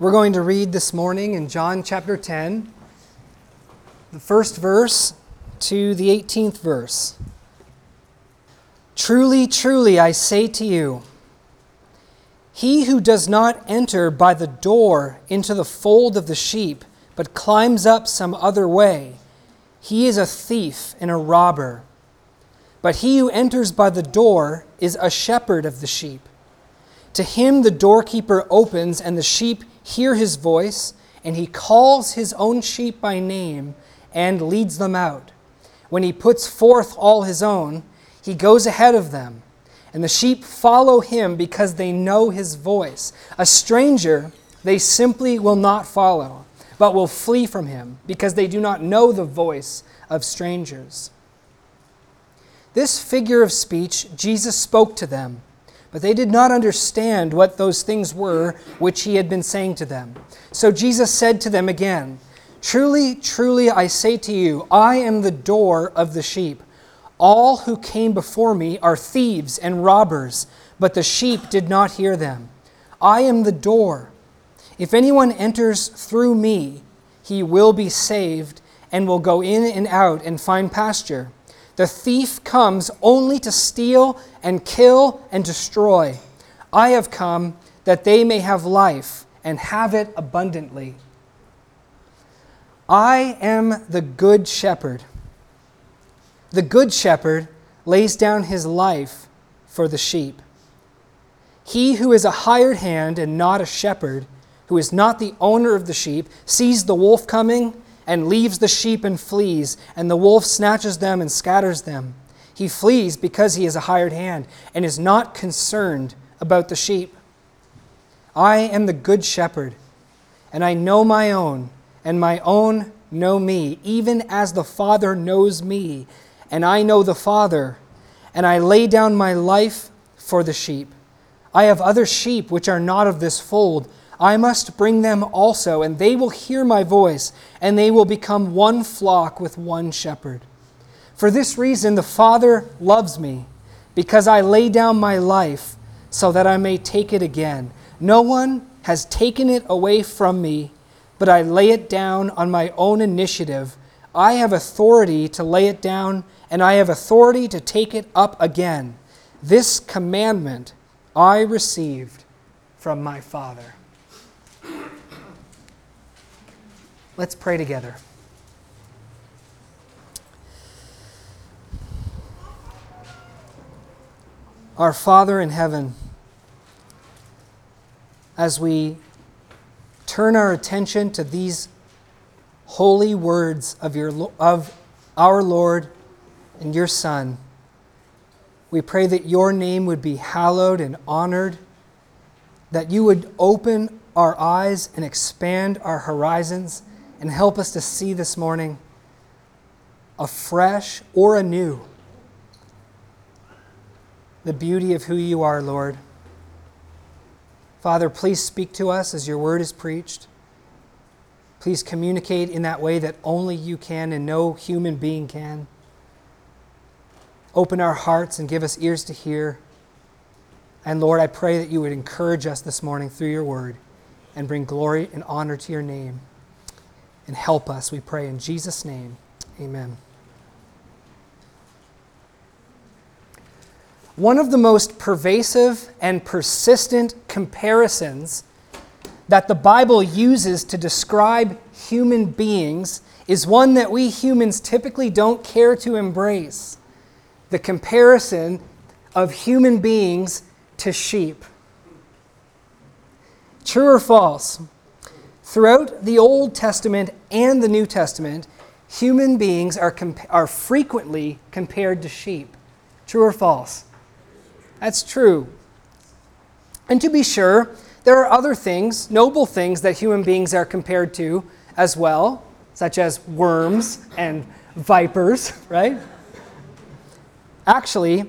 We're going to read this morning in John chapter 10, the first verse to the 18th verse. Truly, truly, I say to you, he who does not enter by the door into the fold of the sheep, but climbs up some other way, he is a thief and a robber. But he who enters by the door is a shepherd of the sheep. To him the doorkeeper opens, and the sheep hear his voice, and he calls his own sheep by name and leads them out. When he puts forth all his own, he goes ahead of them, and the sheep follow him because they know his voice. A stranger they simply will not follow, but will flee from him because they do not know the voice of strangers. This figure of speech Jesus spoke to them but they did not understand what those things were which he had been saying to them. So Jesus said to them again, Truly, truly, I say to you, I am the door of the sheep. All who came before me are thieves and robbers, but the sheep did not hear them. I am the door. If anyone enters through me, he will be saved and will go in and out and find pasture. The thief comes only to steal and kill and destroy. I have come that they may have life and have it abundantly. I am the good shepherd. The good shepherd lays down his life for the sheep. He who is a hired hand and not a shepherd, who is not the owner of the sheep, sees the wolf coming and leaves the sheep and flees, and the wolf snatches them and scatters them. He flees because he is a hired hand and is not concerned about the sheep. I am the good shepherd, and I know my own, and my own know me, even as the Father knows me, and I know the Father, and I lay down my life for the sheep. I have other sheep which are not of this fold. I must bring them also, and they will hear my voice, and they will become one flock with one shepherd. For this reason, the Father loves me, because I lay down my life so that I may take it again. No one has taken it away from me, but I lay it down on my own initiative. I have authority to lay it down, and I have authority to take it up again. This commandment I received from my Father. Let's pray together. Our Father in heaven, as we turn our attention to these holy words of, your, of our Lord and your Son, we pray that your name would be hallowed and honored, that you would open our eyes and expand our horizons and help us to see this morning afresh or anew the beauty of who you are, Lord. Father, please speak to us as your word is preached. Please communicate in that way that only you can and no human being can. Open our hearts and give us ears to hear. And Lord, I pray that you would encourage us this morning through your word and bring glory and honor to your name and help us, we pray in Jesus' name. Amen. One of the most pervasive and persistent comparisons that the Bible uses to describe human beings is one that we humans typically don't care to embrace the comparison of human beings to sheep. True or false? Throughout the Old Testament and the New Testament, human beings are, comp- are frequently compared to sheep. True or false? That's true. And to be sure, there are other things, noble things, that human beings are compared to as well, such as worms and vipers, right? Actually,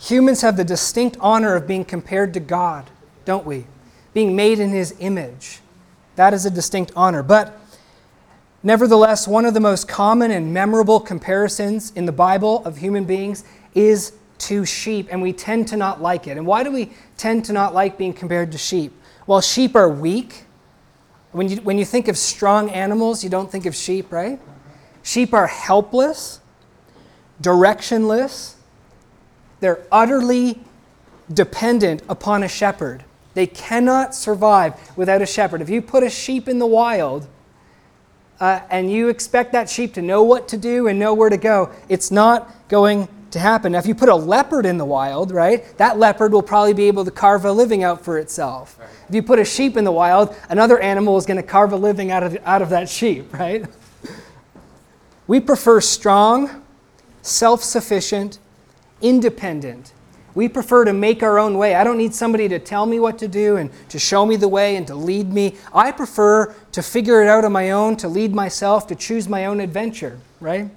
humans have the distinct honor of being compared to God, don't we? Being made in his image. That is a distinct honor. But nevertheless, one of the most common and memorable comparisons in the Bible of human beings is to sheep, and we tend to not like it. And why do we tend to not like being compared to sheep? Well, sheep are weak, When you, when you think of strong animals, you don't think of sheep, right? Sheep are helpless, directionless, they're utterly dependent upon a shepherd. They cannot survive without a shepherd. If you put a sheep in the wild uh, and you expect that sheep to know what to do and know where to go, it's not going to happen. Now, if you put a leopard in the wild, right, that leopard will probably be able to carve a living out for itself. Right. If you put a sheep in the wild, another animal is going to carve a living out of, out of that sheep, right? We prefer strong, self sufficient, independent. We prefer to make our own way. I don't need somebody to tell me what to do and to show me the way and to lead me. I prefer to figure it out on my own, to lead myself, to choose my own adventure, right?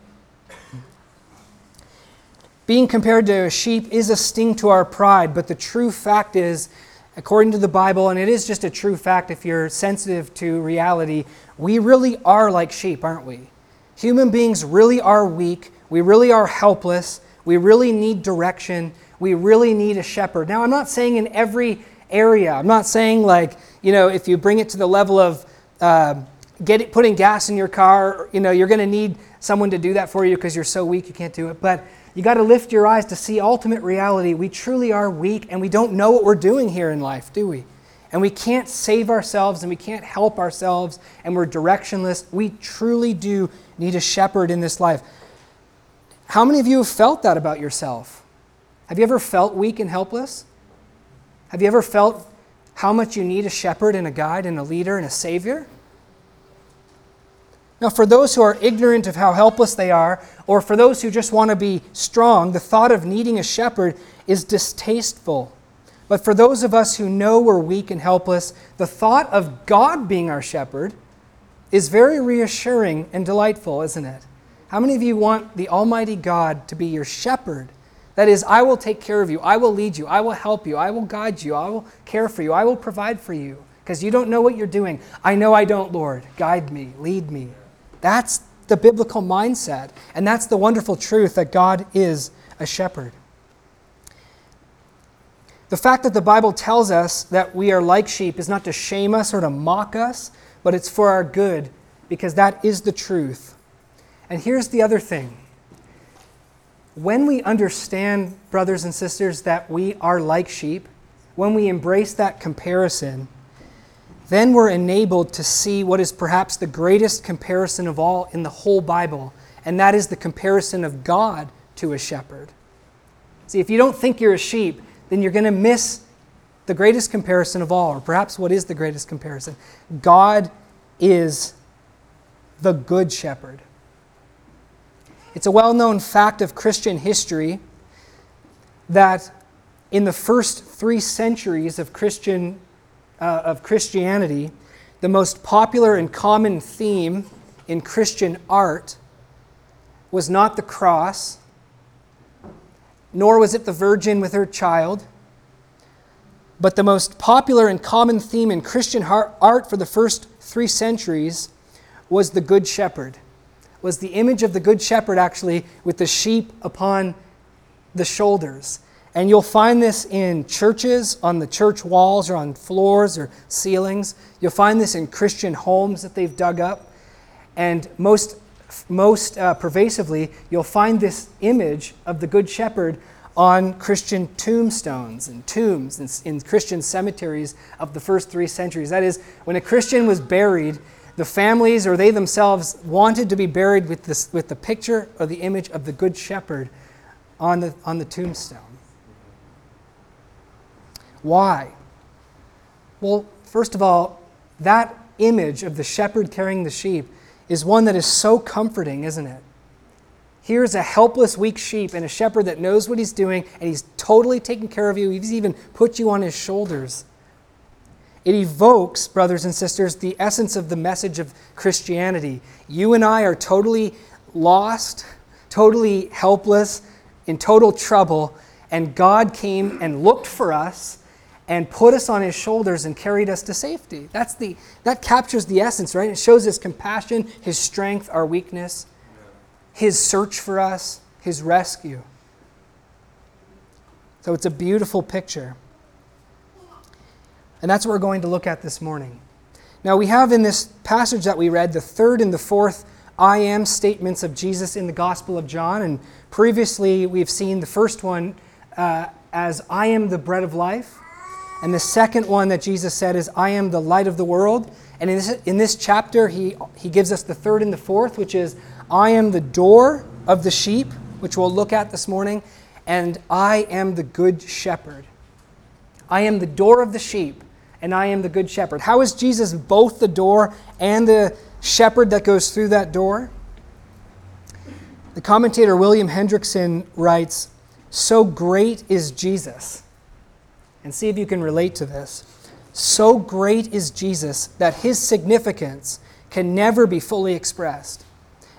Being compared to a sheep is a sting to our pride, but the true fact is, according to the Bible, and it is just a true fact if you're sensitive to reality, we really are like sheep, aren't we? Human beings really are weak. We really are helpless. We really need direction. We really need a shepherd. Now, I'm not saying in every area. I'm not saying like, you know, if you bring it to the level of uh, get it, putting gas in your car, you know, you're going to need someone to do that for you because you're so weak you can't do it. But you got to lift your eyes to see ultimate reality. We truly are weak and we don't know what we're doing here in life, do we? and we can't save ourselves and we can't help ourselves and we're directionless. We truly do need a shepherd in this life. How many of you have felt that about yourself? Have you ever felt weak and helpless? Have you ever felt how much you need a shepherd and a guide and a leader and a savior? Now, for those who are ignorant of how helpless they are, or for those who just want to be strong, the thought of needing a shepherd is distasteful but for those of us who know we're weak and helpless, the thought of God being our shepherd is very reassuring and delightful, isn't it? How many of you want the Almighty God to be your shepherd? That is, I will take care of you, I will lead you, I will help you, I will guide you, I will care for you, I will provide for you, because you don't know what you're doing. I know I don't, Lord. Guide me, lead me. That's the biblical mindset, and that's the wonderful truth that God is a shepherd. The fact that the Bible tells us that we are like sheep is not to shame us or to mock us, but it's for our good because that is the truth. And here's the other thing when we understand, brothers and sisters, that we are like sheep, when we embrace that comparison, then we're enabled to see what is perhaps the greatest comparison of all in the whole Bible, and that is the comparison of God to a shepherd. See, if you don't think you're a sheep, then you're going to miss the greatest comparison of all, or perhaps what is the greatest comparison. God is the Good Shepherd. It's a well known fact of Christian history that in the first three centuries of, Christian, uh, of Christianity, the most popular and common theme in Christian art was not the cross, nor was it the virgin with her child. But the most popular and common theme in Christian art for the first three centuries was the Good Shepherd, was the image of the Good Shepherd actually with the sheep upon the shoulders. And you'll find this in churches, on the church walls, or on floors or ceilings. You'll find this in Christian homes that they've dug up. And most most uh, pervasively, you'll find this image of the Good Shepherd on Christian tombstones and tombs in, in Christian cemeteries of the first three centuries. That is, when a Christian was buried, the families or they themselves wanted to be buried with, this, with the picture or the image of the Good Shepherd on the, on the tombstone. Why? Well, first of all, that image of the shepherd carrying the sheep is one that is so comforting, isn't it? Here's a helpless, weak sheep and a shepherd that knows what he's doing and he's totally taking care of you. He's even put you on his shoulders. It evokes, brothers and sisters, the essence of the message of Christianity. You and I are totally lost, totally helpless, in total trouble, and God came and looked for us and put us on his shoulders and carried us to safety. That's the, that captures the essence, right? It shows his compassion, his strength, our weakness, his search for us, his rescue. So it's a beautiful picture. And that's what we're going to look at this morning. Now, we have in this passage that we read the third and the fourth I am statements of Jesus in the Gospel of John. And previously, we've seen the first one uh, as I am the bread of life. And the second one that Jesus said is, I am the light of the world. And in this, in this chapter, he, he gives us the third and the fourth, which is, I am the door of the sheep, which we'll look at this morning, and I am the good shepherd. I am the door of the sheep, and I am the good shepherd. How is Jesus both the door and the shepherd that goes through that door? The commentator William Hendriksen writes, So great is Jesus. And see if you can relate to this. So great is Jesus that his significance can never be fully expressed.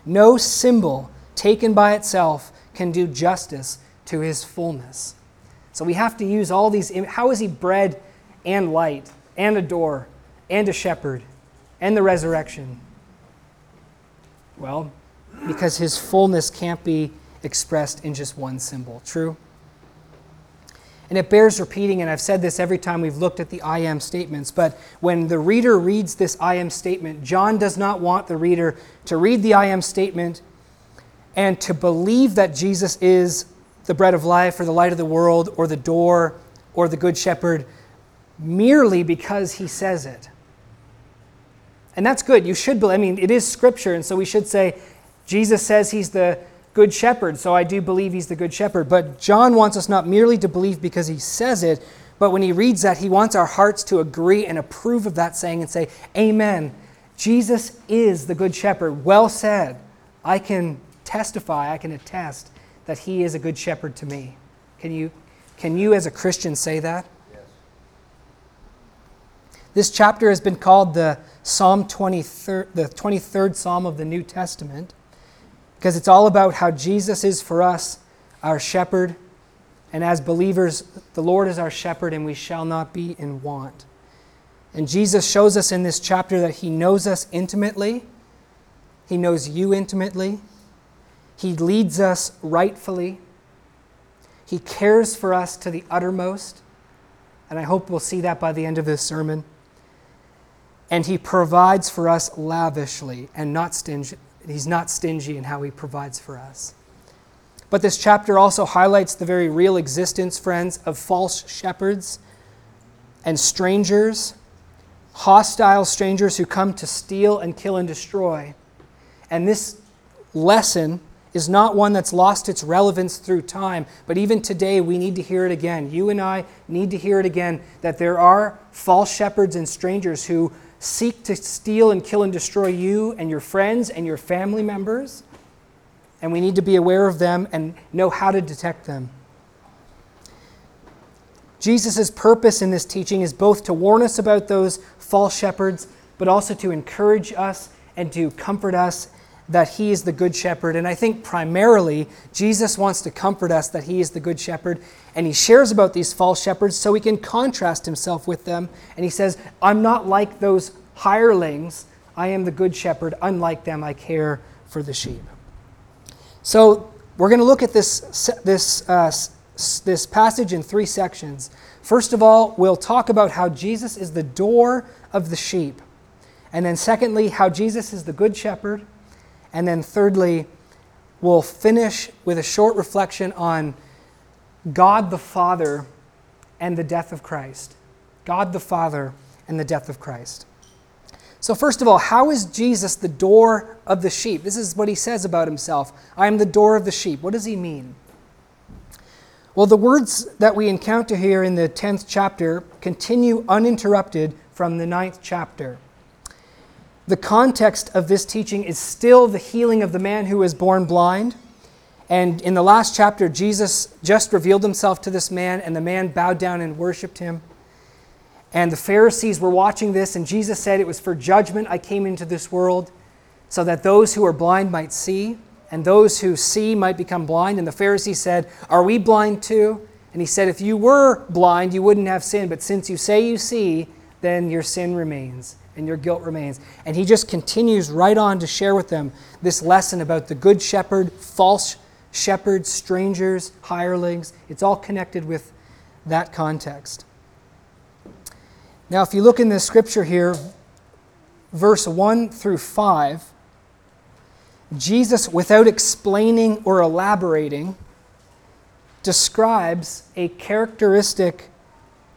No symbol taken by itself can do justice to his fullness. So we have to use all these. How is he bread and light and a door and a shepherd and the resurrection? Well, because his fullness can't be expressed in just one symbol. True? And it bears repeating, and I've said this every time we've looked at the I am statements, but when the reader reads this I am statement, John does not want the reader to read the I am statement and to believe that Jesus is the bread of life or the light of the world or the door or the good shepherd merely because he says it. And that's good. You should believe, I mean, it is scripture, and so we should say, Jesus says he's the good shepherd, so I do believe he's the good shepherd. But John wants us not merely to believe because he says it, but when he reads that, he wants our hearts to agree and approve of that saying and say, Amen. Jesus is the good shepherd. Well said. I can testify, I can attest that he is a good shepherd to me. Can you, can you as a Christian say that? This chapter has been called the Psalm 23, the 23rd Psalm of the New Testament because it's all about how Jesus is for us our shepherd. And as believers, the Lord is our shepherd, and we shall not be in want. And Jesus shows us in this chapter that He knows us intimately, He knows you intimately, He leads us rightfully, He cares for us to the uttermost. And I hope we'll see that by the end of this sermon. And He provides for us lavishly and not stingy, He's not stingy in how He provides for us. But this chapter also highlights the very real existence, friends, of false shepherds and strangers, hostile strangers who come to steal and kill and destroy. And this lesson is not one that's lost its relevance through time, but even today we need to hear it again. You and I need to hear it again that there are false shepherds and strangers who seek to steal and kill and destroy you and your friends and your family members. And we need to be aware of them and know how to detect them. Jesus' purpose in this teaching is both to warn us about those false shepherds, but also to encourage us and to comfort us that He is the Good Shepherd. And I think primarily, Jesus wants to comfort us that He is the Good Shepherd. And He shares about these false shepherds so He can contrast Himself with them. And He says, I'm not like those hirelings. I am the Good Shepherd. Unlike them, I care for the sheep. So we're going to look at this, this, uh, this passage in three sections. First of all, we'll talk about how Jesus is the door of the sheep. And then, secondly, how Jesus is the Good Shepherd. And then, thirdly, we'll finish with a short reflection on God the Father and the death of Christ. God the Father and the death of Christ. So, first of all, how is Jesus the door of the sheep? This is what he says about himself I am the door of the sheep. What does he mean? Well, the words that we encounter here in the 10th chapter continue uninterrupted from the 9th chapter. The context of this teaching is still the healing of the man who was born blind. And in the last chapter, Jesus just revealed himself to this man, and the man bowed down and worshiped him. And the Pharisees were watching this, and Jesus said, It was for judgment I came into this world, so that those who are blind might see, and those who see might become blind. And the Pharisees said, Are we blind too? And he said, If you were blind, you wouldn't have sin, but since you say you see, then your sin remains and your guilt remains. And he just continues right on to share with them this lesson about the good shepherd, false shepherds, strangers, hirelings. It's all connected with that context. Now, if you look in the scripture here, verse 1 through 5, Jesus, without explaining or elaborating, describes a characteristic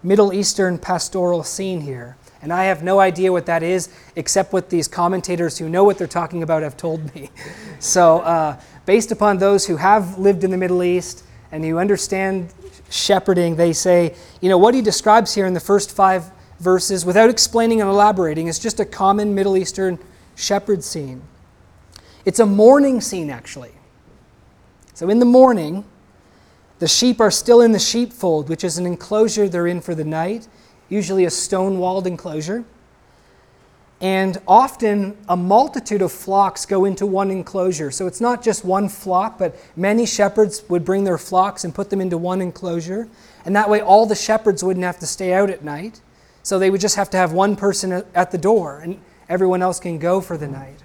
Middle Eastern pastoral scene here. And I have no idea what that is, except what these commentators who know what they're talking about have told me. So, uh, based upon those who have lived in the Middle East and who understand shepherding, they say, you know, what he describes here in the first five verses, without explaining and elaborating, is just a common Middle Eastern shepherd scene. It's a morning scene, actually. So, in the morning, the sheep are still in the sheepfold, which is an enclosure they're in for the night, usually a stone walled enclosure. And often a multitude of flocks go into one enclosure. So it's not just one flock, but many shepherds would bring their flocks and put them into one enclosure. And that way all the shepherds wouldn't have to stay out at night. So they would just have to have one person at the door, and everyone else can go for the night.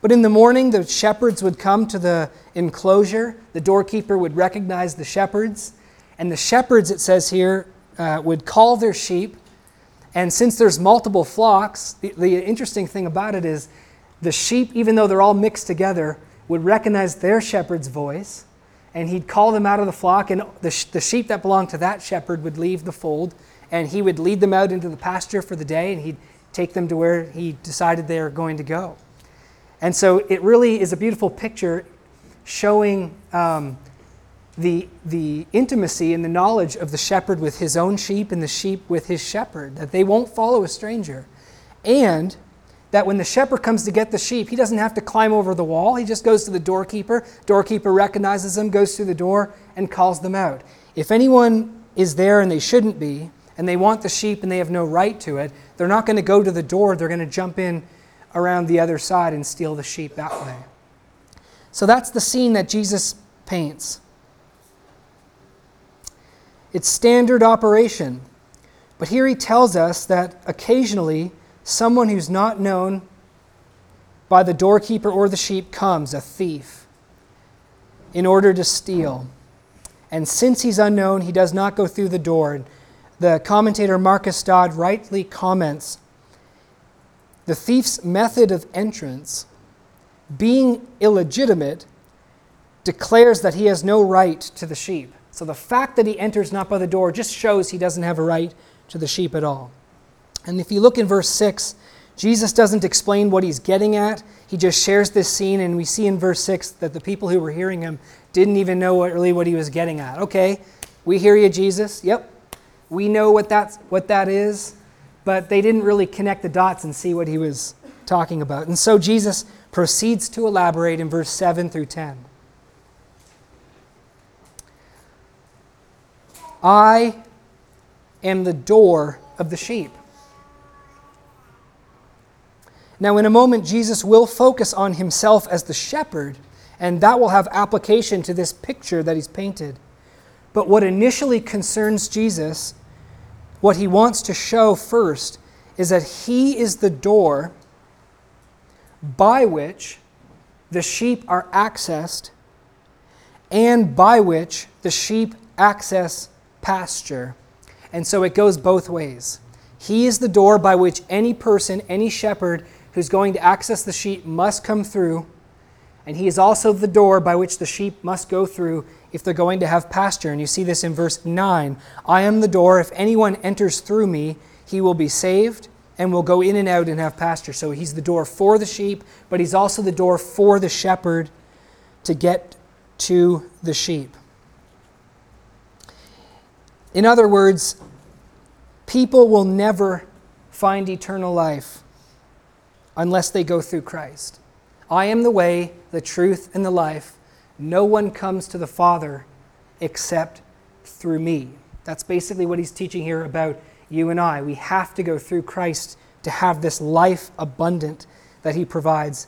But in the morning, the shepherds would come to the enclosure. The doorkeeper would recognize the shepherds. And the shepherds, it says here, uh, would call their sheep. And since there's multiple flocks, the, the interesting thing about it is the sheep, even though they're all mixed together, would recognize their shepherd's voice. And he'd call them out of the flock. And the, the sheep that belonged to that shepherd would leave the fold. And he would lead them out into the pasture for the day. And he'd take them to where he decided they were going to go. And so it really is a beautiful picture showing um, the, the intimacy and the knowledge of the shepherd with his own sheep and the sheep with his shepherd, that they won't follow a stranger. And that when the shepherd comes to get the sheep, he doesn't have to climb over the wall. He just goes to the doorkeeper. Doorkeeper recognizes him, goes through the door, and calls them out. If anyone is there and they shouldn't be, and they want the sheep and they have no right to it, they're not going to go to the door. They're going to jump in around the other side and steal the sheep that way. So that's the scene that Jesus paints. It's standard operation. But here he tells us that occasionally someone who's not known by the doorkeeper or the sheep comes, a thief, in order to steal. And since he's unknown, he does not go through the door. The commentator Marcus Dodd rightly comments the thief's method of entrance, being illegitimate, declares that he has no right to the sheep. So the fact that he enters not by the door just shows he doesn't have a right to the sheep at all. And if you look in verse 6, Jesus doesn't explain what he's getting at. He just shares this scene, and we see in verse 6 that the people who were hearing him didn't even know what, really what he was getting at. Okay, we hear you, Jesus. Yep, we know what, that's, what that is but they didn't really connect the dots and see what he was talking about. And so Jesus proceeds to elaborate in verse 7 through 10. I am the door of the sheep. Now, in a moment, Jesus will focus on himself as the shepherd, and that will have application to this picture that he's painted. But what initially concerns Jesus what he wants to show first is that he is the door by which the sheep are accessed and by which the sheep access pasture. And so it goes both ways. He is the door by which any person, any shepherd who's going to access the sheep must come through. And he is also the door by which the sheep must go through if they're going to have pasture. And you see this in verse 9 I am the door. If anyone enters through me, he will be saved and will go in and out and have pasture. So he's the door for the sheep, but he's also the door for the shepherd to get to the sheep. In other words, people will never find eternal life unless they go through Christ. I am the way, the truth, and the life. No one comes to the Father except through me. That's basically what he's teaching here about you and I. We have to go through Christ to have this life abundant that he provides.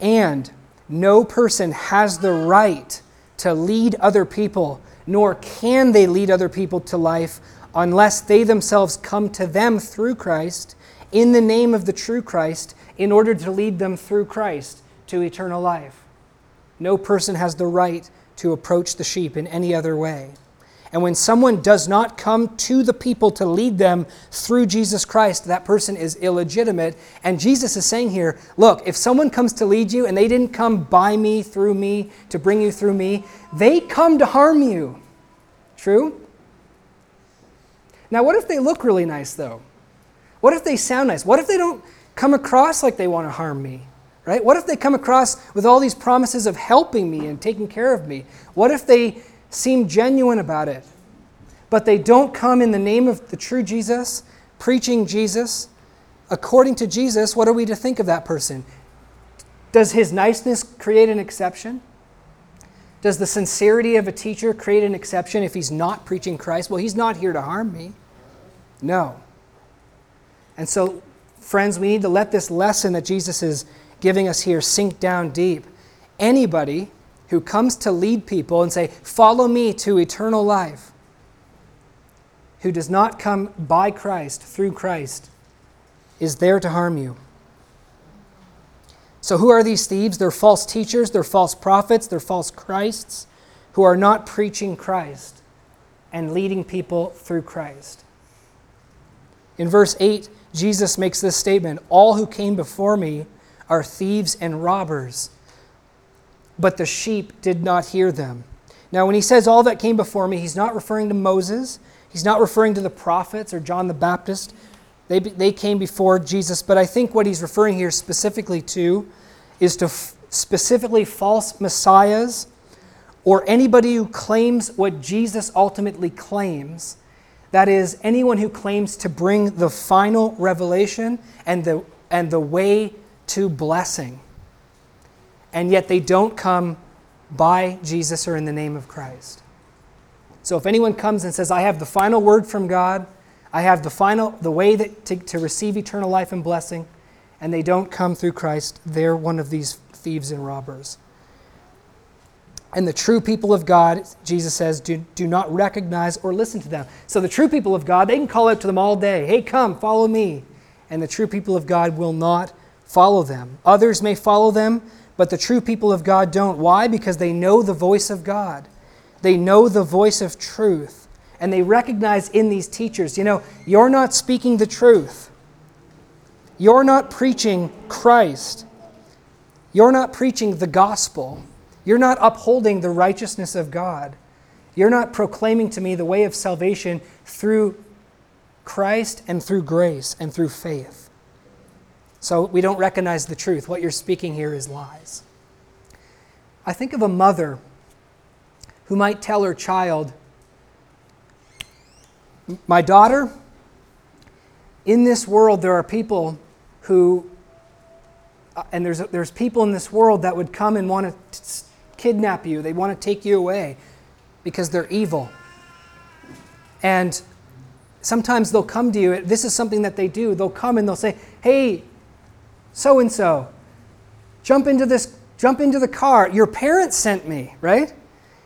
And no person has the right to lead other people, nor can they lead other people to life unless they themselves come to them through Christ in the name of the true Christ in order to lead them through Christ to eternal life. No person has the right to approach the sheep in any other way. And when someone does not come to the people to lead them through Jesus Christ, that person is illegitimate. And Jesus is saying here look, if someone comes to lead you and they didn't come by me, through me, to bring you through me, they come to harm you. True? Now, what if they look really nice, though? What if they sound nice? What if they don't come across like they want to harm me? Right? What if they come across with all these promises of helping me and taking care of me? What if they seem genuine about it, but they don't come in the name of the true Jesus, preaching Jesus, according to Jesus, what are we to think of that person? Does his niceness create an exception? Does the sincerity of a teacher create an exception if he's not preaching Christ? Well, he's not here to harm me. No. And so, friends, we need to let this lesson that Jesus is giving us here sink down deep. Anybody who comes to lead people and say, Follow me to eternal life, who does not come by Christ, through Christ, is there to harm you. So, who are these thieves? They're false teachers, they're false prophets, they're false Christs who are not preaching Christ and leading people through Christ. In verse 8, Jesus makes this statement All who came before me are thieves and robbers but the sheep did not hear them. Now, when he says all that came before me, he's not referring to Moses, he's not referring to the prophets or John the Baptist. They, they came before Jesus, but I think what he's referring here specifically to is to f- specifically false messiahs or anybody who claims what Jesus ultimately claims. That is, anyone who claims to bring the final revelation and the, and the way to blessing and yet they don't come by Jesus or in the name of Christ. So if anyone comes and says, I have the final word from God, I have the final the way that to, to receive eternal life and blessing, and they don't come through Christ, they're one of these thieves and robbers. And the true people of God, Jesus says, do, do not recognize or listen to them. So the true people of God, they can call out to them all day, hey, come, follow me. And the true people of God will not follow them. Others may follow them, but the true people of God don't. Why? Because they know the voice of God, they know the voice of truth. And they recognize in these teachers, you know, you're not speaking the truth. You're not preaching Christ. You're not preaching the gospel. You're not upholding the righteousness of God. You're not proclaiming to me the way of salvation through Christ and through grace and through faith. So we don't recognize the truth. What you're speaking here is lies. I think of a mother who might tell her child, My daughter, in this world there are people who, uh, and there's, there's people in this world that would come and want to kidnap you, they want to take you away because they're evil. And sometimes they'll come to you, this is something that they do. They'll come and they'll say, Hey, so and so. Jump into this jump into the car. Your parents sent me, right?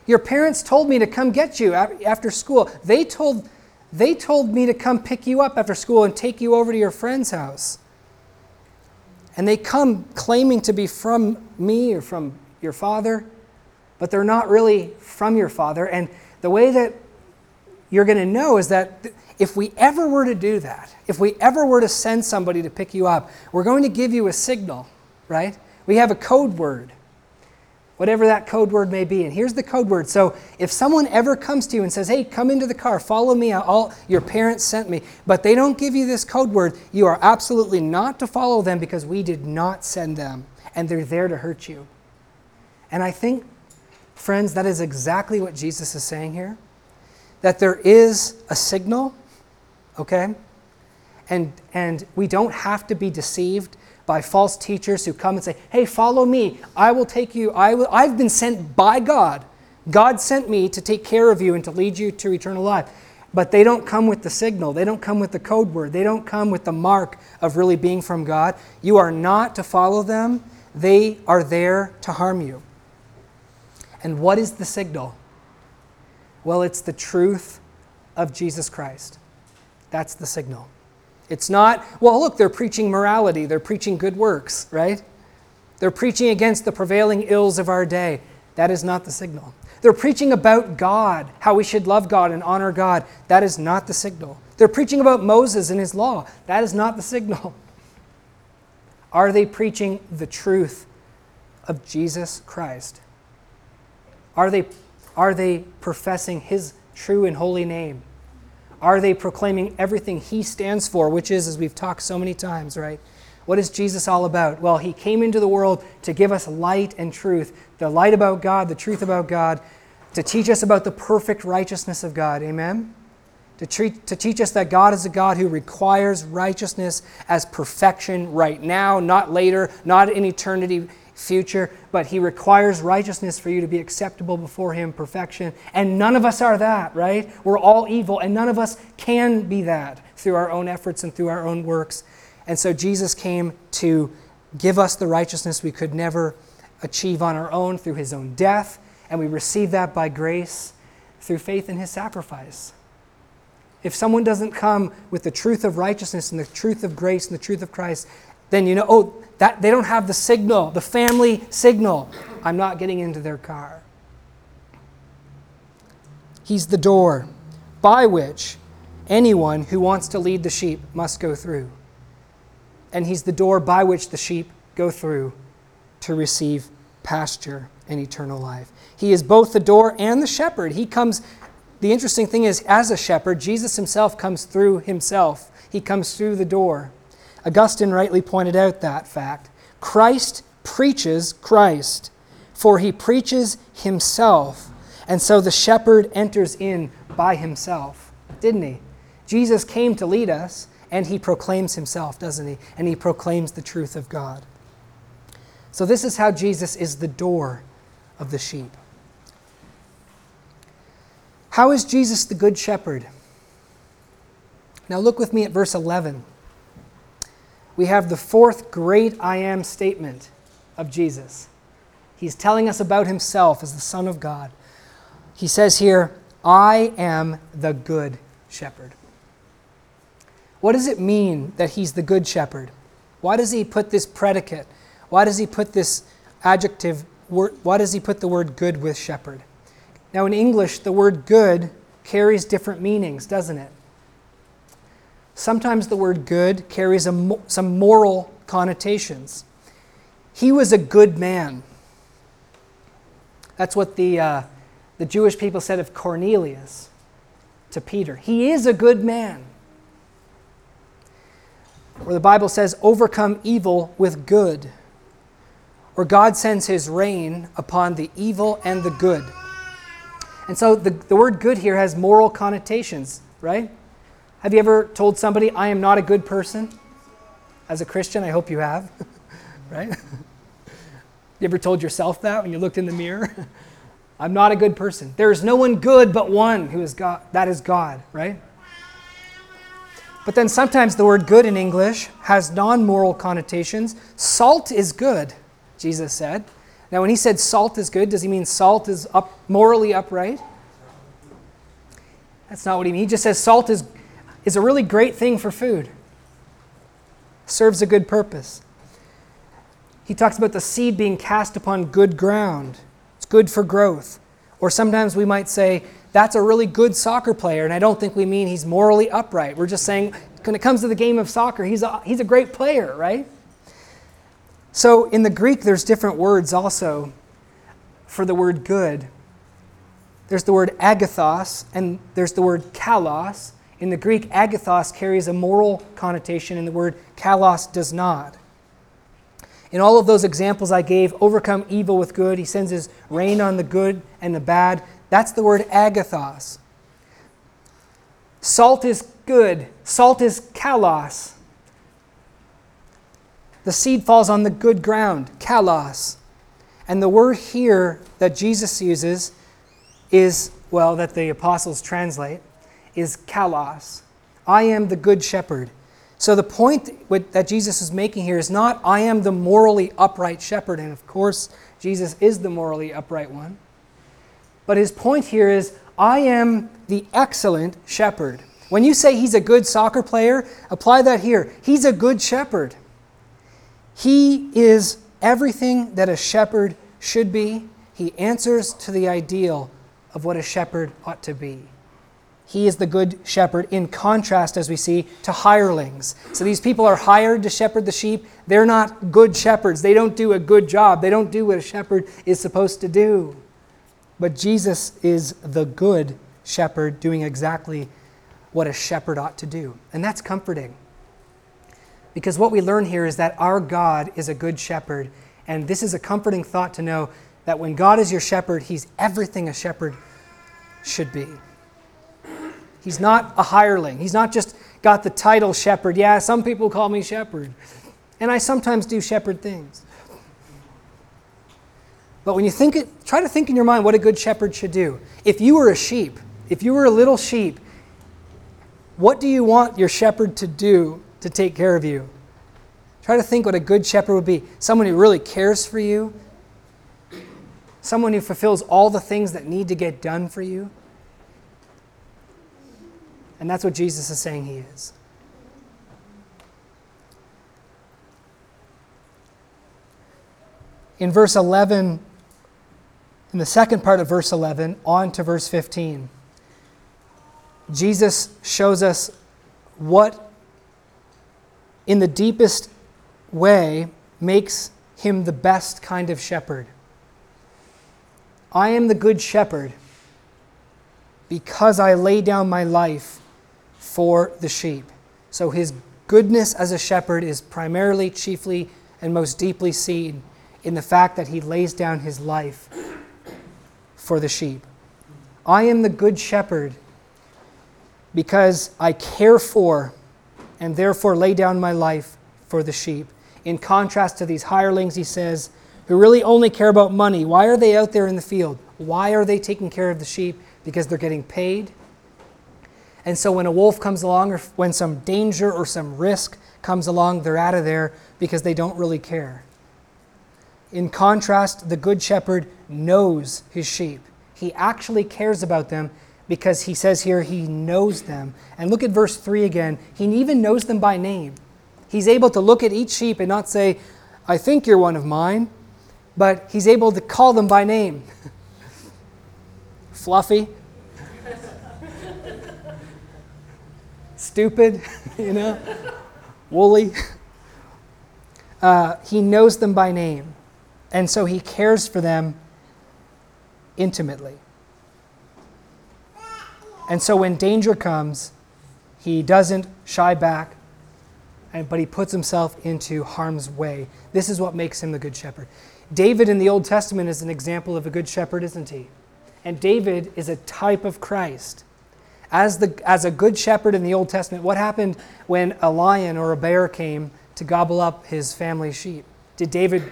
Your parents told me to come get you after school. They told they told me to come pick you up after school and take you over to your friend's house. And they come claiming to be from me or from your father, but they're not really from your father. And the way that you're going to know is that if we ever were to do that, if we ever were to send somebody to pick you up, we're going to give you a signal, right? We have a code word, whatever that code word may be. And here's the code word. So if someone ever comes to you and says, hey, come into the car, follow me, all your parents sent me, but they don't give you this code word, you are absolutely not to follow them because we did not send them and they're there to hurt you. And I think, friends, that is exactly what Jesus is saying here. That there is a signal okay? And, and we don't have to be deceived by false teachers who come and say, hey, follow me. I will take you. I I've been sent by God. God sent me to take care of you and to lead you to eternal life. But they don't come with the signal. They don't come with the code word. They don't come with the mark of really being from God. You are not to follow them, they are there to harm you. And what is the signal? Well, it's the truth of Jesus Christ. That's the signal. It's not, well, look, they're preaching morality, they're preaching good works, right? They're preaching against the prevailing ills of our day. That is not the signal. They're preaching about God, how we should love God and honor God. That is not the signal. They're preaching about Moses and his law. That is not the signal. Are they preaching the truth of Jesus Christ? Are they, are they professing his true and holy name? Are they proclaiming everything he stands for, which is, as we've talked so many times, right? What is Jesus all about? Well, he came into the world to give us light and truth the light about God, the truth about God, to teach us about the perfect righteousness of God. Amen? To, treat, to teach us that God is a God who requires righteousness as perfection right now, not later, not in eternity future, but He requires righteousness for you to be acceptable before Him, perfection. And none of us are that, right? We're all evil, and none of us can be that through our own efforts and through our own works. And so Jesus came to give us the righteousness we could never achieve on our own through His own death, and we receive that by grace through faith in His sacrifice. If someone doesn't come with the truth of righteousness and the truth of grace and the truth of Christ, then you know, oh, that they don't have the signal, the family signal. I'm not getting into their car. He's the door by which anyone who wants to lead the sheep must go through. And he's the door by which the sheep go through to receive pasture and eternal life. He is both the door and the shepherd. He comes, the interesting thing is, as a shepherd, Jesus himself comes through himself. He comes through the door. Augustine rightly pointed out that fact. Christ preaches Christ, for he preaches himself. And so the shepherd enters in by himself, didn't he? Jesus came to lead us, and he proclaims himself, doesn't he? And he proclaims the truth of God. So, this is how Jesus is the door of the sheep. How is Jesus the good shepherd? Now, look with me at verse 11 we have the fourth great I am statement of Jesus. He's telling us about himself as the Son of God. He says here, I am the good shepherd. What does it mean that he's the good shepherd? Why does he put this predicate? Why does he put this adjective? Why does he put the word good with shepherd? Now, in English, the word good carries different meanings, doesn't it? Sometimes the word good carries a, some moral connotations. He was a good man. That's what the, uh, the Jewish people said of Cornelius to Peter. He is a good man. Or the Bible says, overcome evil with good. Or God sends his rain upon the evil and the good. And so the, the word good here has moral connotations, right? Have you ever told somebody, I am not a good person? As a Christian, I hope you have, right? you ever told yourself that when you looked in the mirror? I'm not a good person. There is no one good but one who is God. That is God, right? But then sometimes the word good in English has non moral connotations. Salt is good, Jesus said. Now, when he said salt is good, does he mean salt is up, morally upright? That's not what he means. He just says salt is is a really great thing for food, serves a good purpose. He talks about the seed being cast upon good ground, it's good for growth. Or sometimes we might say, that's a really good soccer player, and I don't think we mean he's morally upright. We're just saying, when it comes to the game of soccer, he's a, he's a great player, right? So in the Greek, there's different words also for the word good. There's the word agathos, and there's the word kalos, in the Greek, agathos carries a moral connotation, and the word kalos does not. In all of those examples I gave, overcome evil with good, he sends his rain on the good and the bad. That's the word agathos. Salt is good, salt is kalos. The seed falls on the good ground, kalos. And the word here that Jesus uses is, well, that the apostles translate, is kalos. I am the good shepherd. So the point that Jesus is making here is not, I am the morally upright shepherd. And of course, Jesus is the morally upright one. But his point here is, I am the excellent shepherd. When you say he's a good soccer player, apply that here. He's a good shepherd. He is everything that a shepherd should be, he answers to the ideal of what a shepherd ought to be. He is the good shepherd, in contrast, as we see, to hirelings. So these people are hired to shepherd the sheep. They're not good shepherds. They don't do a good job. They don't do what a shepherd is supposed to do. But Jesus is the good shepherd, doing exactly what a shepherd ought to do. And that's comforting. Because what we learn here is that our God is a good shepherd. And this is a comforting thought to know that when God is your shepherd, he's everything a shepherd should be. He's not a hireling. He's not just got the title shepherd. Yeah, some people call me shepherd. And I sometimes do shepherd things. But when you think it, try to think in your mind what a good shepherd should do. If you were a sheep, if you were a little sheep, what do you want your shepherd to do to take care of you? Try to think what a good shepherd would be. Someone who really cares for you, someone who fulfills all the things that need to get done for you. And that's what Jesus is saying he is. In verse 11, in the second part of verse 11, on to verse 15, Jesus shows us what, in the deepest way, makes him the best kind of shepherd. I am the good shepherd because I lay down my life for the sheep. So his goodness as a shepherd is primarily, chiefly, and most deeply seen in the fact that he lays down his life for the sheep. I am the good shepherd because I care for and therefore lay down my life for the sheep. In contrast to these hirelings, he says, who really only care about money. Why are they out there in the field? Why are they taking care of the sheep? Because they're getting paid and so when a wolf comes along, or when some danger or some risk comes along, they're out of there because they don't really care. In contrast, the good shepherd knows his sheep. He actually cares about them because he says here he knows them. And look at verse 3 again. He even knows them by name. He's able to look at each sheep and not say, I think you're one of mine, but he's able to call them by name. Fluffy, stupid, you know, woolly. Uh, he knows them by name, and so he cares for them intimately. And so when danger comes, he doesn't shy back, but he puts himself into harm's way. This is what makes him the good shepherd. David in the Old Testament is an example of a good shepherd, isn't he? And David is a type of Christ as, the, as a good shepherd in the Old Testament, what happened when a lion or a bear came to gobble up his family sheep? Did David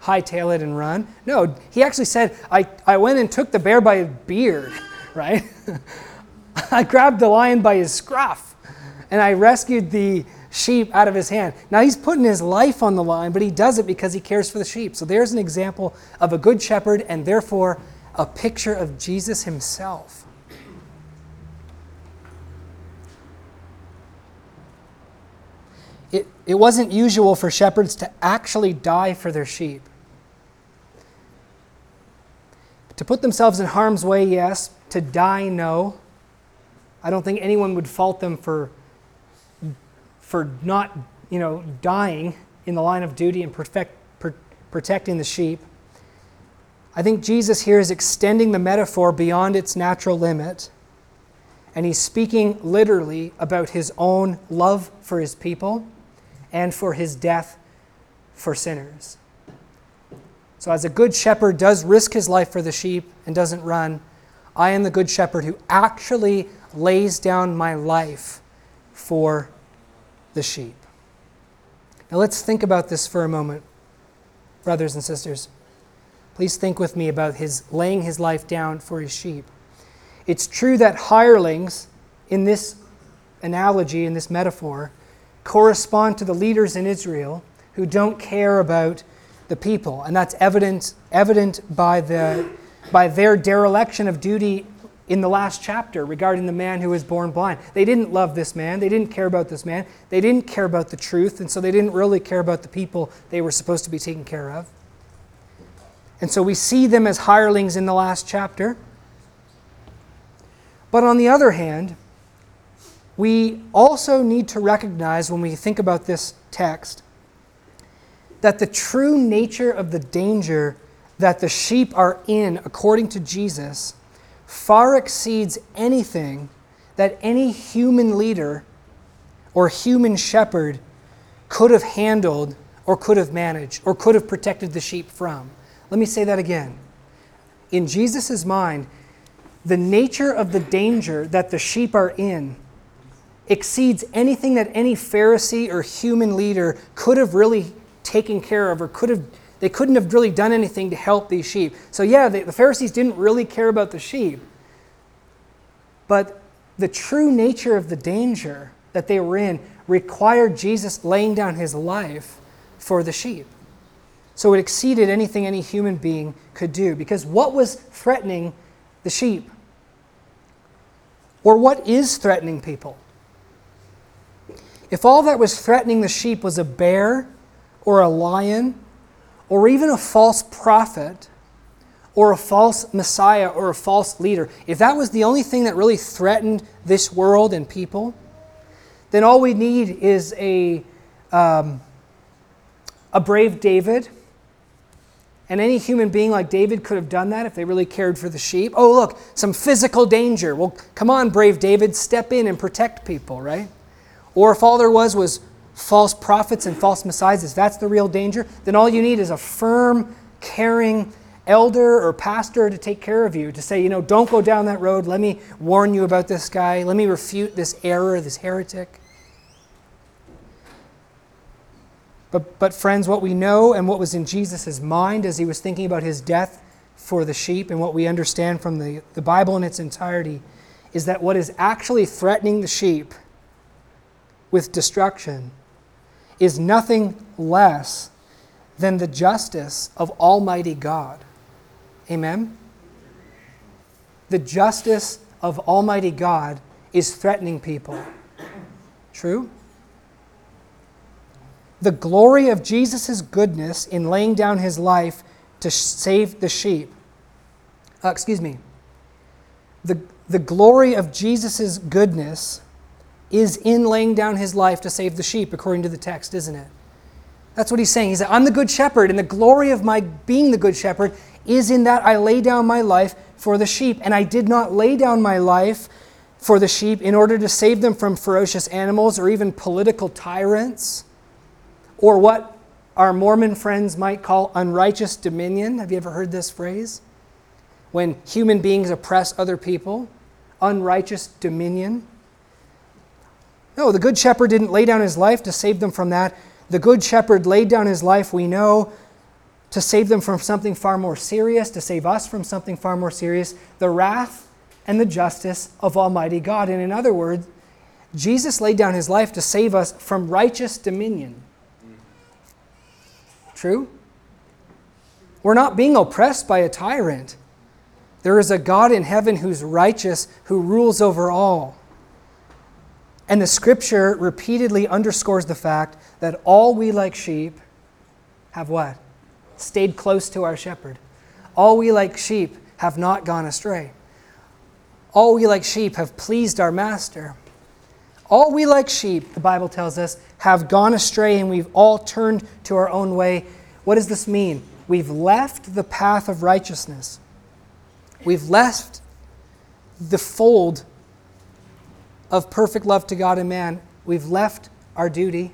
hightail it and run? No, he actually said, I, I went and took the bear by his beard, right? I grabbed the lion by his scruff and I rescued the sheep out of his hand. Now he's putting his life on the line, but he does it because he cares for the sheep. So there's an example of a good shepherd and therefore a picture of Jesus himself. It, it wasn't usual for shepherds to actually die for their sheep. To put themselves in harm's way, yes. To die, no. I don't think anyone would fault them for, for not, you know, dying in the line of duty and perfect, per, protecting the sheep. I think Jesus here is extending the metaphor beyond its natural limit. And he's speaking literally about his own love for his people and for his death for sinners. So, as a good shepherd does risk his life for the sheep and doesn't run, I am the good shepherd who actually lays down my life for the sheep. Now, let's think about this for a moment, brothers and sisters. Please think with me about his laying his life down for his sheep. It's true that hirelings, in this analogy, in this metaphor, correspond to the leaders in Israel who don't care about the people. And that's evident, evident by, the, by their dereliction of duty in the last chapter regarding the man who was born blind. They didn't love this man. They didn't care about this man. They didn't care about the truth. And so they didn't really care about the people they were supposed to be taking care of. And so we see them as hirelings in the last chapter. But on the other hand, we also need to recognize when we think about this text that the true nature of the danger that the sheep are in, according to Jesus, far exceeds anything that any human leader or human shepherd could have handled or could have managed or could have protected the sheep from. Let me say that again. In Jesus' mind, the nature of the danger that the sheep are in exceeds anything that any Pharisee or human leader could have really taken care of or could have they couldn't have really done anything to help these sheep. So yeah, the, the Pharisees didn't really care about the sheep. But the true nature of the danger that they were in required Jesus laying down his life for the sheep. So it exceeded anything any human being could do because what was threatening the sheep? Or what is threatening people? If all that was threatening the sheep was a bear or a lion or even a false prophet or a false Messiah or a false leader, if that was the only thing that really threatened this world and people, then all we need is a, um, a brave David. And any human being like David could have done that if they really cared for the sheep. Oh, look, some physical danger. Well, come on, brave David, step in and protect people, right? Or if all there was was false prophets and false messiahs, if that's the real danger, then all you need is a firm, caring elder or pastor to take care of you, to say, you know, don't go down that road. Let me warn you about this guy. Let me refute this error, this heretic. But, but friends, what we know and what was in Jesus' mind as he was thinking about his death for the sheep, and what we understand from the, the Bible in its entirety, is that what is actually threatening the sheep with destruction is nothing less than the justice of Almighty God. Amen? The justice of Almighty God is threatening people. True? The glory of Jesus' goodness in laying down his life to save the sheep. Uh, excuse me. The, the glory of Jesus' goodness is in laying down his life to save the sheep, according to the text, isn't it? That's what he's saying. He said, I'm the good shepherd, and the glory of my being the good shepherd is in that I lay down my life for the sheep. And I did not lay down my life for the sheep in order to save them from ferocious animals or even political tyrants or what our Mormon friends might call unrighteous dominion. Have you ever heard this phrase? When human beings oppress other people, unrighteous dominion. No, the Good Shepherd didn't lay down his life to save them from that. The Good Shepherd laid down his life, we know, to save them from something far more serious, to save us from something far more serious the wrath and the justice of Almighty God. And in other words, Jesus laid down his life to save us from righteous dominion. True? We're not being oppressed by a tyrant. There is a God in heaven who's righteous, who rules over all. And the scripture repeatedly underscores the fact that all we like sheep have what? Stayed close to our shepherd. All we like sheep have not gone astray. All we like sheep have pleased our master. All we like sheep, the Bible tells us, have gone astray and we've all turned to our own way. What does this mean? We've left the path of righteousness. We've left the fold of perfect love to God and man, we've left our duty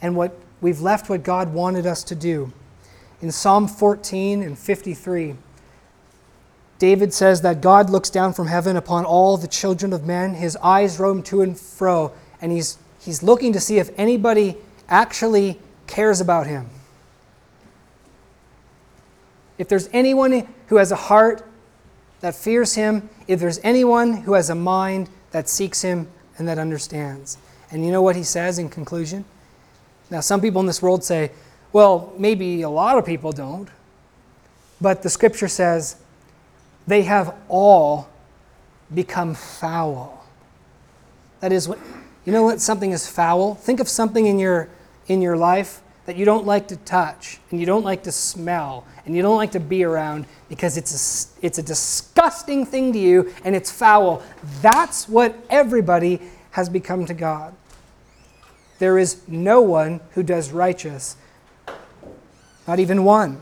and what we've left what God wanted us to do. In Psalm 14 and 53, David says that God looks down from heaven upon all the children of men. His eyes roam to and fro, and he's, he's looking to see if anybody actually cares about him. If there's anyone who has a heart that fears him, if there's anyone who has a mind that seeks him and that understands. And you know what he says in conclusion? Now, some people in this world say, well, maybe a lot of people don't. But the scripture says, they have all become foul. That is, what, you know what something is foul? Think of something in your, in your life that you don't like to touch and you don't like to smell and you don't like to be around because it's a, it's a disgusting thing to you and it's foul. That's what everybody has become to God. There is no one who does righteous, not even one.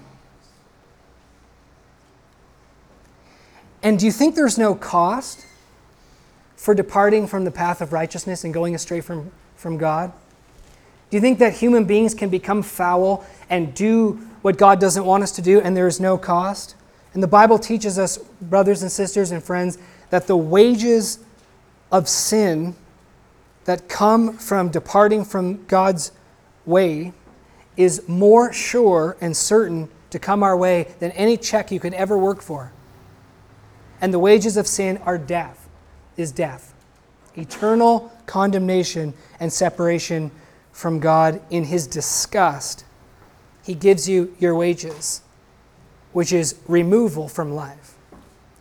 And do you think there's no cost for departing from the path of righteousness and going astray from, from God? Do you think that human beings can become foul and do what God doesn't want us to do and there is no cost? And the Bible teaches us, brothers and sisters and friends, that the wages of sin that come from departing from God's way is more sure and certain to come our way than any check you could ever work for. And the wages of sin are death, is death. Eternal condemnation and separation from God in his disgust. He gives you your wages, which is removal from life.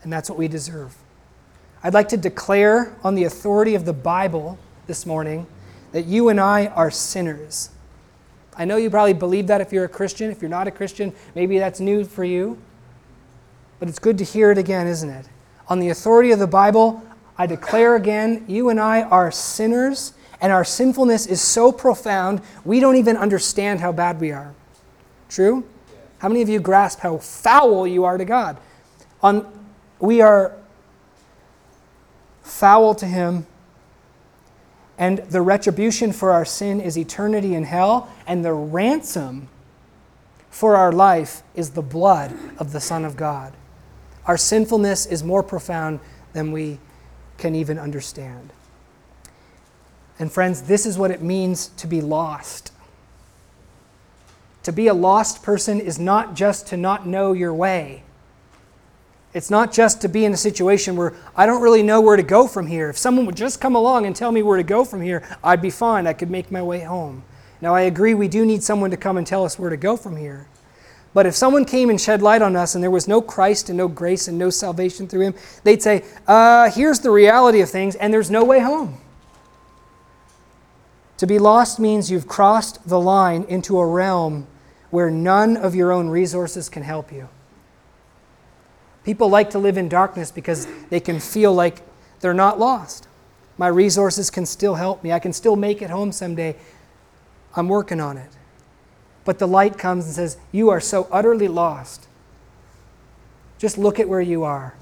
And that's what we deserve. I'd like to declare on the authority of the Bible this morning that you and I are sinners. I know you probably believe that if you're a Christian. If you're not a Christian, maybe that's new for you. But it's good to hear it again, isn't it? On the authority of the Bible, I declare again, you and I are sinners, and our sinfulness is so profound, we don't even understand how bad we are. True? How many of you grasp how foul you are to God? On, we are foul to Him, and the retribution for our sin is eternity in hell, and the ransom for our life is the blood of the Son of God. Our sinfulness is more profound than we can even understand. And, friends, this is what it means to be lost. To be a lost person is not just to not know your way. It's not just to be in a situation where I don't really know where to go from here. If someone would just come along and tell me where to go from here, I'd be fine. I could make my way home. Now, I agree we do need someone to come and tell us where to go from here. But if someone came and shed light on us and there was no Christ and no grace and no salvation through him, they'd say, uh, here's the reality of things, and there's no way home. To be lost means you've crossed the line into a realm where none of your own resources can help you. People like to live in darkness because they can feel like they're not lost. My resources can still help me. I can still make it home someday. I'm working on it. But the light comes and says, You are so utterly lost. Just look at where you are.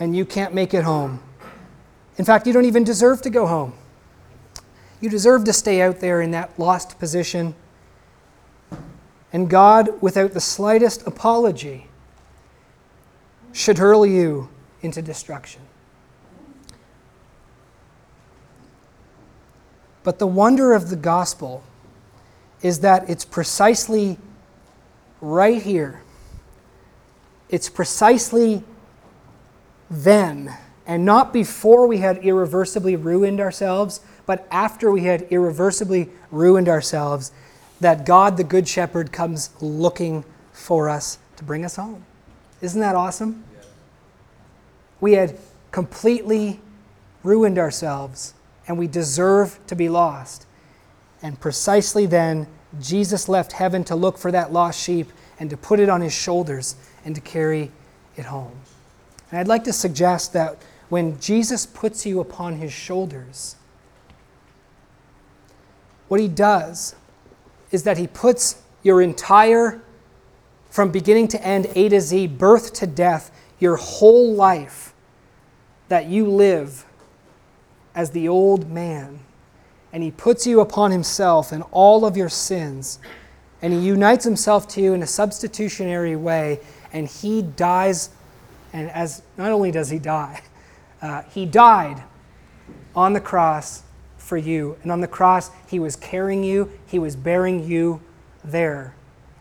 And you can't make it home. In fact, you don't even deserve to go home. You deserve to stay out there in that lost position. And God, without the slightest apology, should hurl you into destruction. But the wonder of the gospel is that it's precisely right here. It's precisely then, and not before we had irreversibly ruined ourselves, but after we had irreversibly ruined ourselves, that God, the Good Shepherd, comes looking for us to bring us home. Isn't that awesome? We had completely ruined ourselves and we deserve to be lost. And precisely then, Jesus left heaven to look for that lost sheep and to put it on his shoulders and to carry it home. And I'd like to suggest that when Jesus puts you upon his shoulders, what he does is that he puts your entire, from beginning to end, A to Z, birth to death, your whole life that you live as the old man, and he puts you upon himself and all of your sins, and he unites himself to you in a substitutionary way, and he dies. And as not only does he die, uh, he died on the cross for you. And on the cross, he was carrying you, he was bearing you there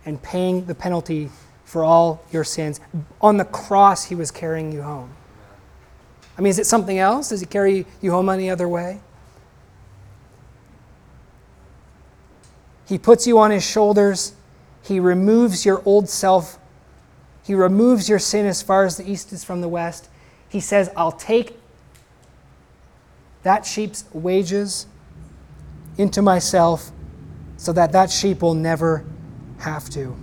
and paying the penalty for all your sins. On the cross, he was carrying you home. I mean, is it something else? Does he carry you home any other way? He puts you on his shoulders. He removes your old self. He removes your sin as far as the east is from the west. He says, I'll take that sheep's wages into myself so that that sheep will never have to.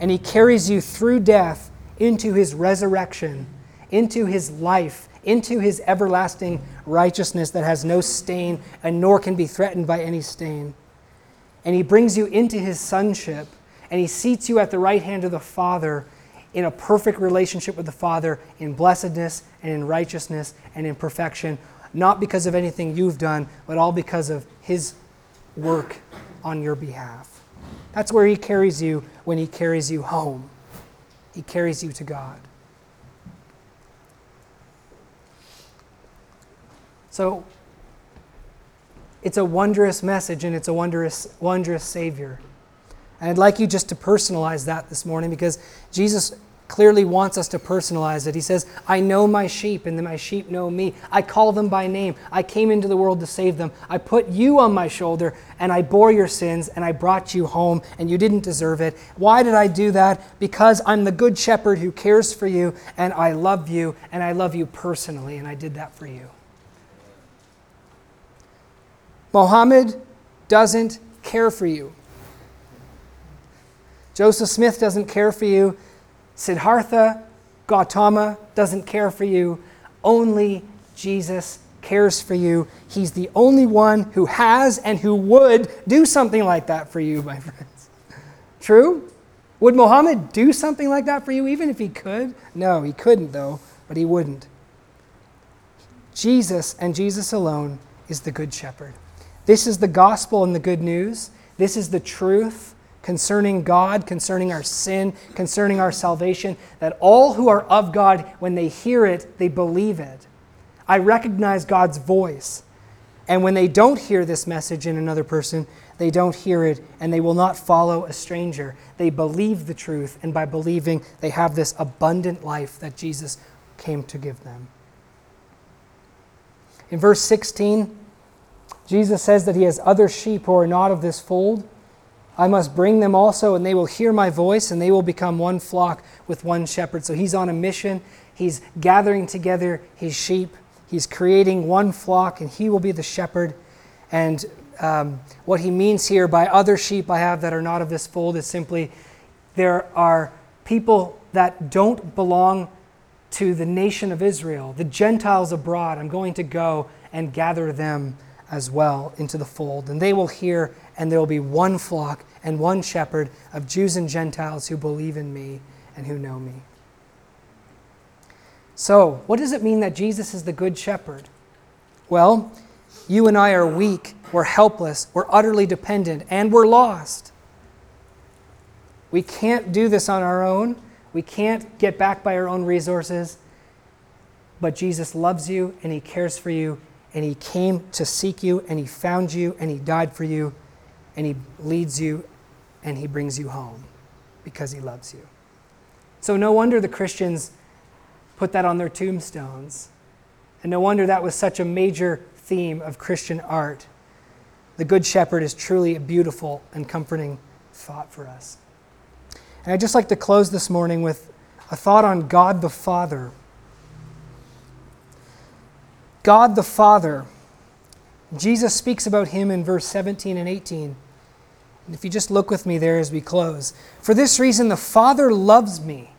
And he carries you through death into his resurrection, into his life, into his everlasting righteousness that has no stain and nor can be threatened by any stain. And he brings you into his sonship, and he seats you at the right hand of the Father in a perfect relationship with the Father in blessedness and in righteousness and in perfection, not because of anything you've done, but all because of his work on your behalf. That's where he carries you when he carries you home. He carries you to God. So it's a wondrous message and it's a wondrous, wondrous Savior. And I'd like you just to personalize that this morning because Jesus clearly wants us to personalize it. He says, I know my sheep, and my sheep know me. I call them by name. I came into the world to save them. I put you on my shoulder, and I bore your sins, and I brought you home, and you didn't deserve it. Why did I do that? Because I'm the good shepherd who cares for you, and I love you, and I love you personally, and I did that for you. Mohammed doesn't care for you. Joseph Smith doesn't care for you. Siddhartha Gautama doesn't care for you. Only Jesus cares for you. He's the only one who has and who would do something like that for you, my friends. True? Would Muhammad do something like that for you even if he could? No, he couldn't, though, but he wouldn't. Jesus and Jesus alone is the Good Shepherd. This is the gospel and the good news. This is the truth concerning God, concerning our sin, concerning our salvation, that all who are of God, when they hear it, they believe it. I recognize God's voice. And when they don't hear this message in another person, they don't hear it and they will not follow a stranger. They believe the truth, and by believing, they have this abundant life that Jesus came to give them. In verse 16, Jesus says that he has other sheep who are not of this fold. I must bring them also, and they will hear my voice, and they will become one flock with one shepherd. So he's on a mission. He's gathering together his sheep. He's creating one flock, and he will be the shepherd. And um, what he means here by other sheep I have that are not of this fold is simply there are people that don't belong to the nation of Israel, the Gentiles abroad. I'm going to go and gather them as well into the fold. And they will hear, and there will be one flock and one shepherd of Jews and Gentiles who believe in me and who know me. So, what does it mean that Jesus is the good shepherd? Well, you and I are weak, we're helpless, we're utterly dependent, and we're lost. We can't do this on our own. We can't get back by our own resources. But Jesus loves you and He cares for you, and He came to seek you, and He found you, and He died for you and He leads you and He brings you home because He loves you. So, no wonder the Christians put that on their tombstones. And no wonder that was such a major theme of Christian art. The Good Shepherd is truly a beautiful and comforting thought for us. And I'd just like to close this morning with a thought on God the Father. God the Father. Jesus speaks about him in verse 17 and 18. And if you just look with me there as we close. For this reason, the Father loves me,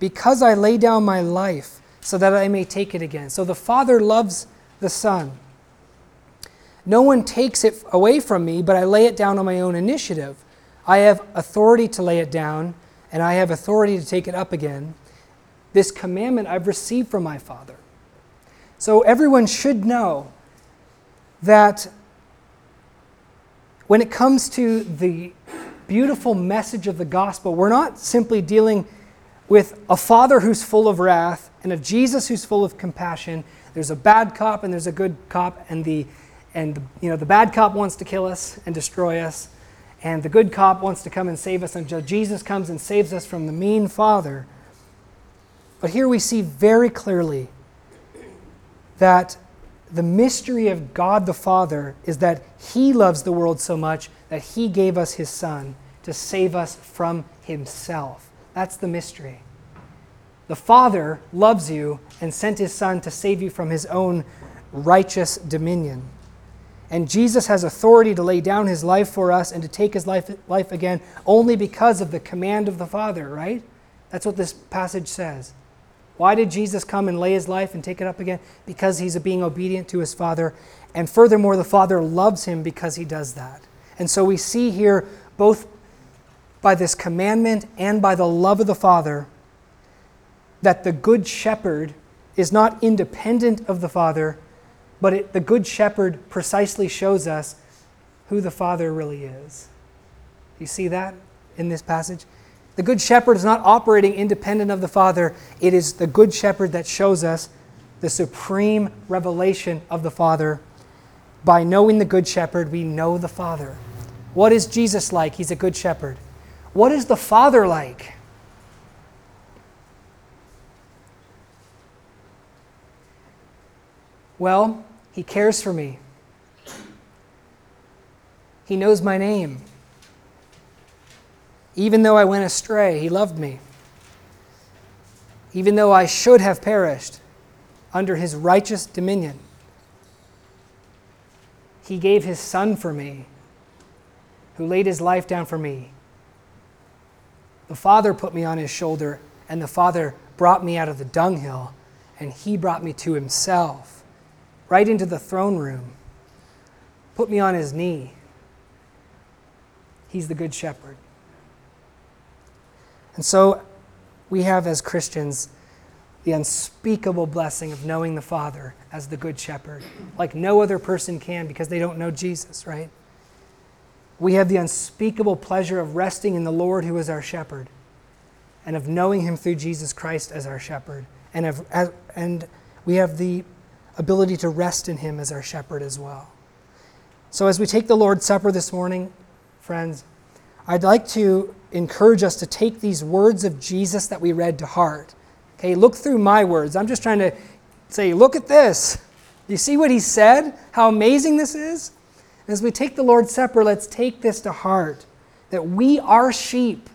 because I lay down my life so that I may take it again. So the Father loves the Son. No one takes it away from me, but I lay it down on my own initiative. I have authority to lay it down, and I have authority to take it up again. This commandment I've received from my Father. So everyone should know that when it comes to the beautiful message of the gospel, we're not simply dealing with a father who's full of wrath and a Jesus who's full of compassion. There's a bad cop and there's a good cop, and the and you know the bad cop wants to kill us and destroy us, and the good cop wants to come and save us until Jesus comes and saves us from the mean father. But here we see very clearly that the mystery of God the Father is that He loves the world so much that He gave us His Son to save us from Himself. That's the mystery. The Father loves you and sent His Son to save you from His own righteous dominion. And Jesus has authority to lay down his life for us and to take his life, life again only because of the command of the Father, right? That's what this passage says. Why did Jesus come and lay his life and take it up again? Because he's a being obedient to his Father. And furthermore, the Father loves him because he does that. And so we see here, both by this commandment and by the love of the Father, that the Good Shepherd is not independent of the Father, but it, the Good Shepherd precisely shows us who the Father really is. You see that in this passage? The Good Shepherd is not operating independent of the Father, it is the Good Shepherd that shows us the supreme revelation of the Father. By knowing the Good Shepherd, we know the Father. What is Jesus like? He's a Good Shepherd. What is the Father like? Well, he cares for me. He knows my name. Even though I went astray, He loved me. Even though I should have perished under His righteous dominion, He gave His Son for me, who laid His life down for me. The Father put me on His shoulder, and the Father brought me out of the dunghill, and He brought me to Himself right into the throne room, put me on his knee. He's the good shepherd. And so we have, as Christians, the unspeakable blessing of knowing the Father as the good shepherd, like no other person can because they don't know Jesus, right? We have the unspeakable pleasure of resting in the Lord who is our shepherd and of knowing him through Jesus Christ as our shepherd. And, of, and we have the ability to rest in Him as our shepherd as well. So, as we take the Lord's Supper this morning, friends, I'd like to encourage us to take these words of Jesus that we read to heart. Okay, look through my words. I'm just trying to say, look at this. You see what he said? How amazing this is? As we take the Lord's Supper, let's take this to heart that we are sheep,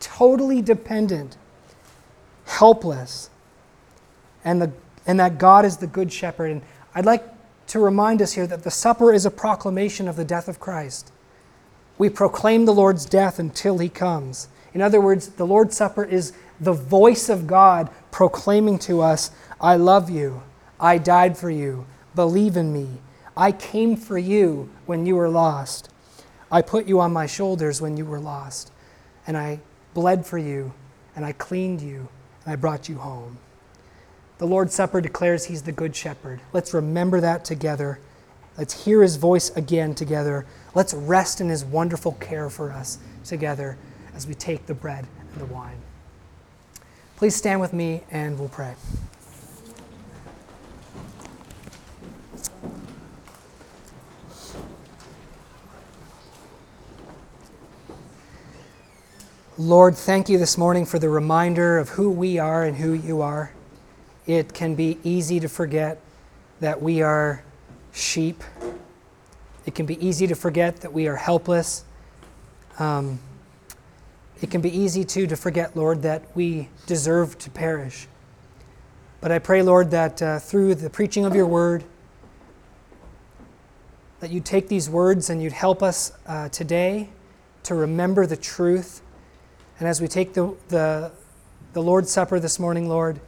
totally dependent, helpless, and the and that God is the good shepherd. And I'd like to remind us here that the supper is a proclamation of the death of Christ. We proclaim the Lord's death until he comes. In other words, the Lord's Supper is the voice of God proclaiming to us, I love you. I died for you. Believe in me. I came for you when you were lost. I put you on my shoulders when you were lost. And I bled for you, and I cleaned you, and I brought you home. The Lord's Supper declares he's the Good Shepherd. Let's remember that together. Let's hear his voice again together. Let's rest in his wonderful care for us together as we take the bread and the wine. Please stand with me and we'll pray. Lord, thank you this morning for the reminder of who we are and who you are it can be easy to forget that we are sheep. It can be easy to forget that we are helpless. Um, it can be easy too to forget, Lord, that we deserve to perish. But I pray, Lord, that uh, through the preaching of your word, that you'd take these words and you'd help us uh, today to remember the truth. And as we take the, the, the Lord's Supper this morning, Lord,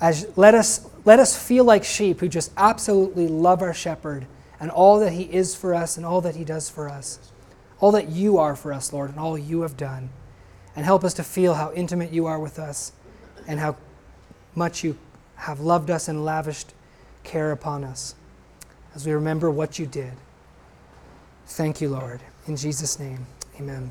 as let us let us feel like sheep who just absolutely love our shepherd and all that he is for us and all that he does for us. All that you are for us, Lord, and all you have done. And help us to feel how intimate you are with us and how much you have loved us and lavished care upon us as we remember what you did. Thank you, Lord. In Jesus' name, amen.